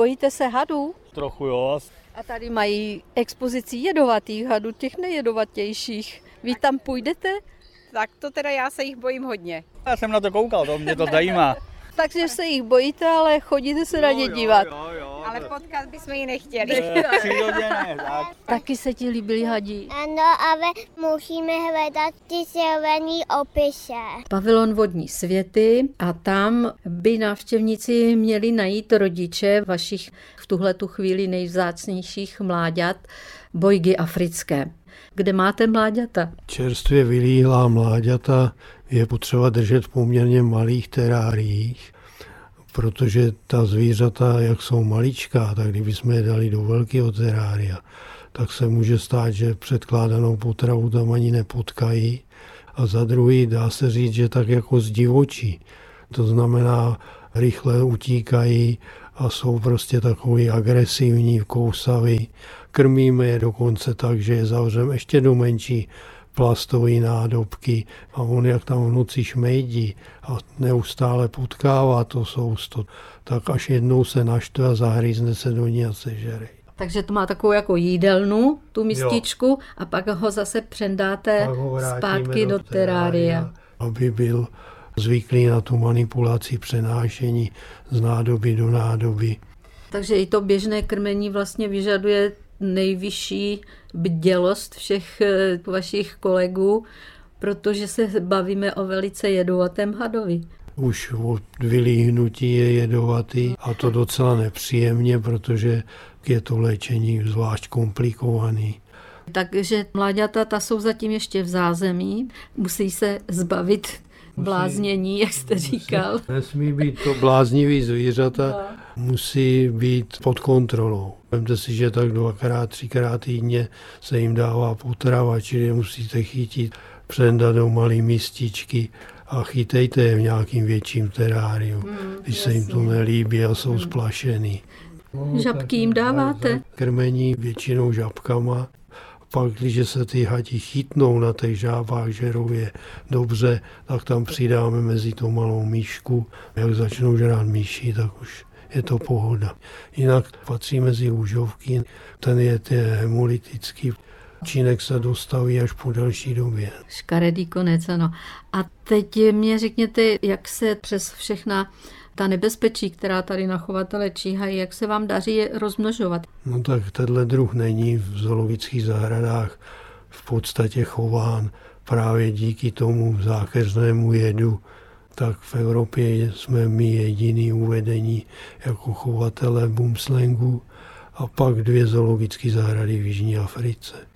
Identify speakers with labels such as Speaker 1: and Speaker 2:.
Speaker 1: Bojíte se hadů?
Speaker 2: Trochu jo.
Speaker 1: A tady mají expozici jedovatých hadů, těch nejedovatějších. Vy tam půjdete?
Speaker 3: Tak to teda já se jich bojím hodně.
Speaker 2: Já jsem na to koukal, to mě to zajímá.
Speaker 1: Takže se jich bojíte, ale chodíte se na ně dívat.
Speaker 2: Jo, jo,
Speaker 3: Ale potkat bychom ji nechtěli.
Speaker 2: Přirozené, tak.
Speaker 1: Taky se ti líbili hadí.
Speaker 4: Ano, ale musíme hledat ty silvený opisy.
Speaker 1: Pavilon vodní světy a tam by návštěvníci měli najít rodiče vašich v tuhle tu chvíli nejvzácnějších mláďat, bojgy africké. Kde máte mláďata?
Speaker 5: Čerstvě vylíhlá mláďata je potřeba držet v poměrně malých teráriích, protože ta zvířata, jak jsou maličká, tak kdybychom je dali do velkého terária, tak se může stát, že předkládanou potravu tam ani nepotkají. A za druhý dá se říct, že tak jako z divočí. To znamená, rychle utíkají a jsou prostě takový agresivní, kousaví. Krmíme je dokonce tak, že je zavřeme ještě do menší plastové nádobky a on jak tam v noci šmejdí a neustále potkává to sousto, tak až jednou se naštve a zahřízne se do ní a sežere.
Speaker 1: Takže to má takovou jako jídelnu, tu mističku, a pak ho zase přendáte
Speaker 5: ho
Speaker 1: zpátky do terária.
Speaker 5: Aby byl zvyklý na tu manipulaci přenášení z nádoby do nádoby.
Speaker 1: Takže i to běžné krmení vlastně vyžaduje nejvyšší bdělost všech eh, vašich kolegů, protože se bavíme o velice jedovatém hadovi.
Speaker 5: Už od vylíhnutí je jedovatý a to docela nepříjemně, protože je to léčení zvlášť komplikovaný.
Speaker 1: Takže mláďata ta jsou zatím ještě v zázemí, musí se zbavit bláznění, jak jste říkal.
Speaker 5: Nesmí být to bláznivý zvířata, musí být pod kontrolou. Vemte si, že tak dvakrát, třikrát týdně se jim dává potrava, čili musíte chytit, přendat do malé mističky a chytejte je v nějakým větším teráriu, když se jim to nelíbí a jsou splašený.
Speaker 1: Žabky jim dáváte?
Speaker 5: Krmení většinou žabkama. Pak, když se ty hadi chytnou na těch žábách, žerou je dobře, tak tam přidáme mezi tou malou míšku. Jak začnou žrát myši, tak už je to pohoda. Jinak patří mezi úžovky, ten je hemolytický. Činek se dostaví až po delší době.
Speaker 1: Škaredý konec, ano. A teď mě řekněte, jak se přes všechna ta nebezpečí, která tady na chovatele číhají, jak se vám daří je rozmnožovat?
Speaker 5: No tak tenhle druh není v zoologických zahradách v podstatě chován právě díky tomu zákeřnému jedu. Tak v Evropě jsme my jediný uvedení jako chovatele bumslengu a pak dvě zoologické zahrady v Jižní Africe.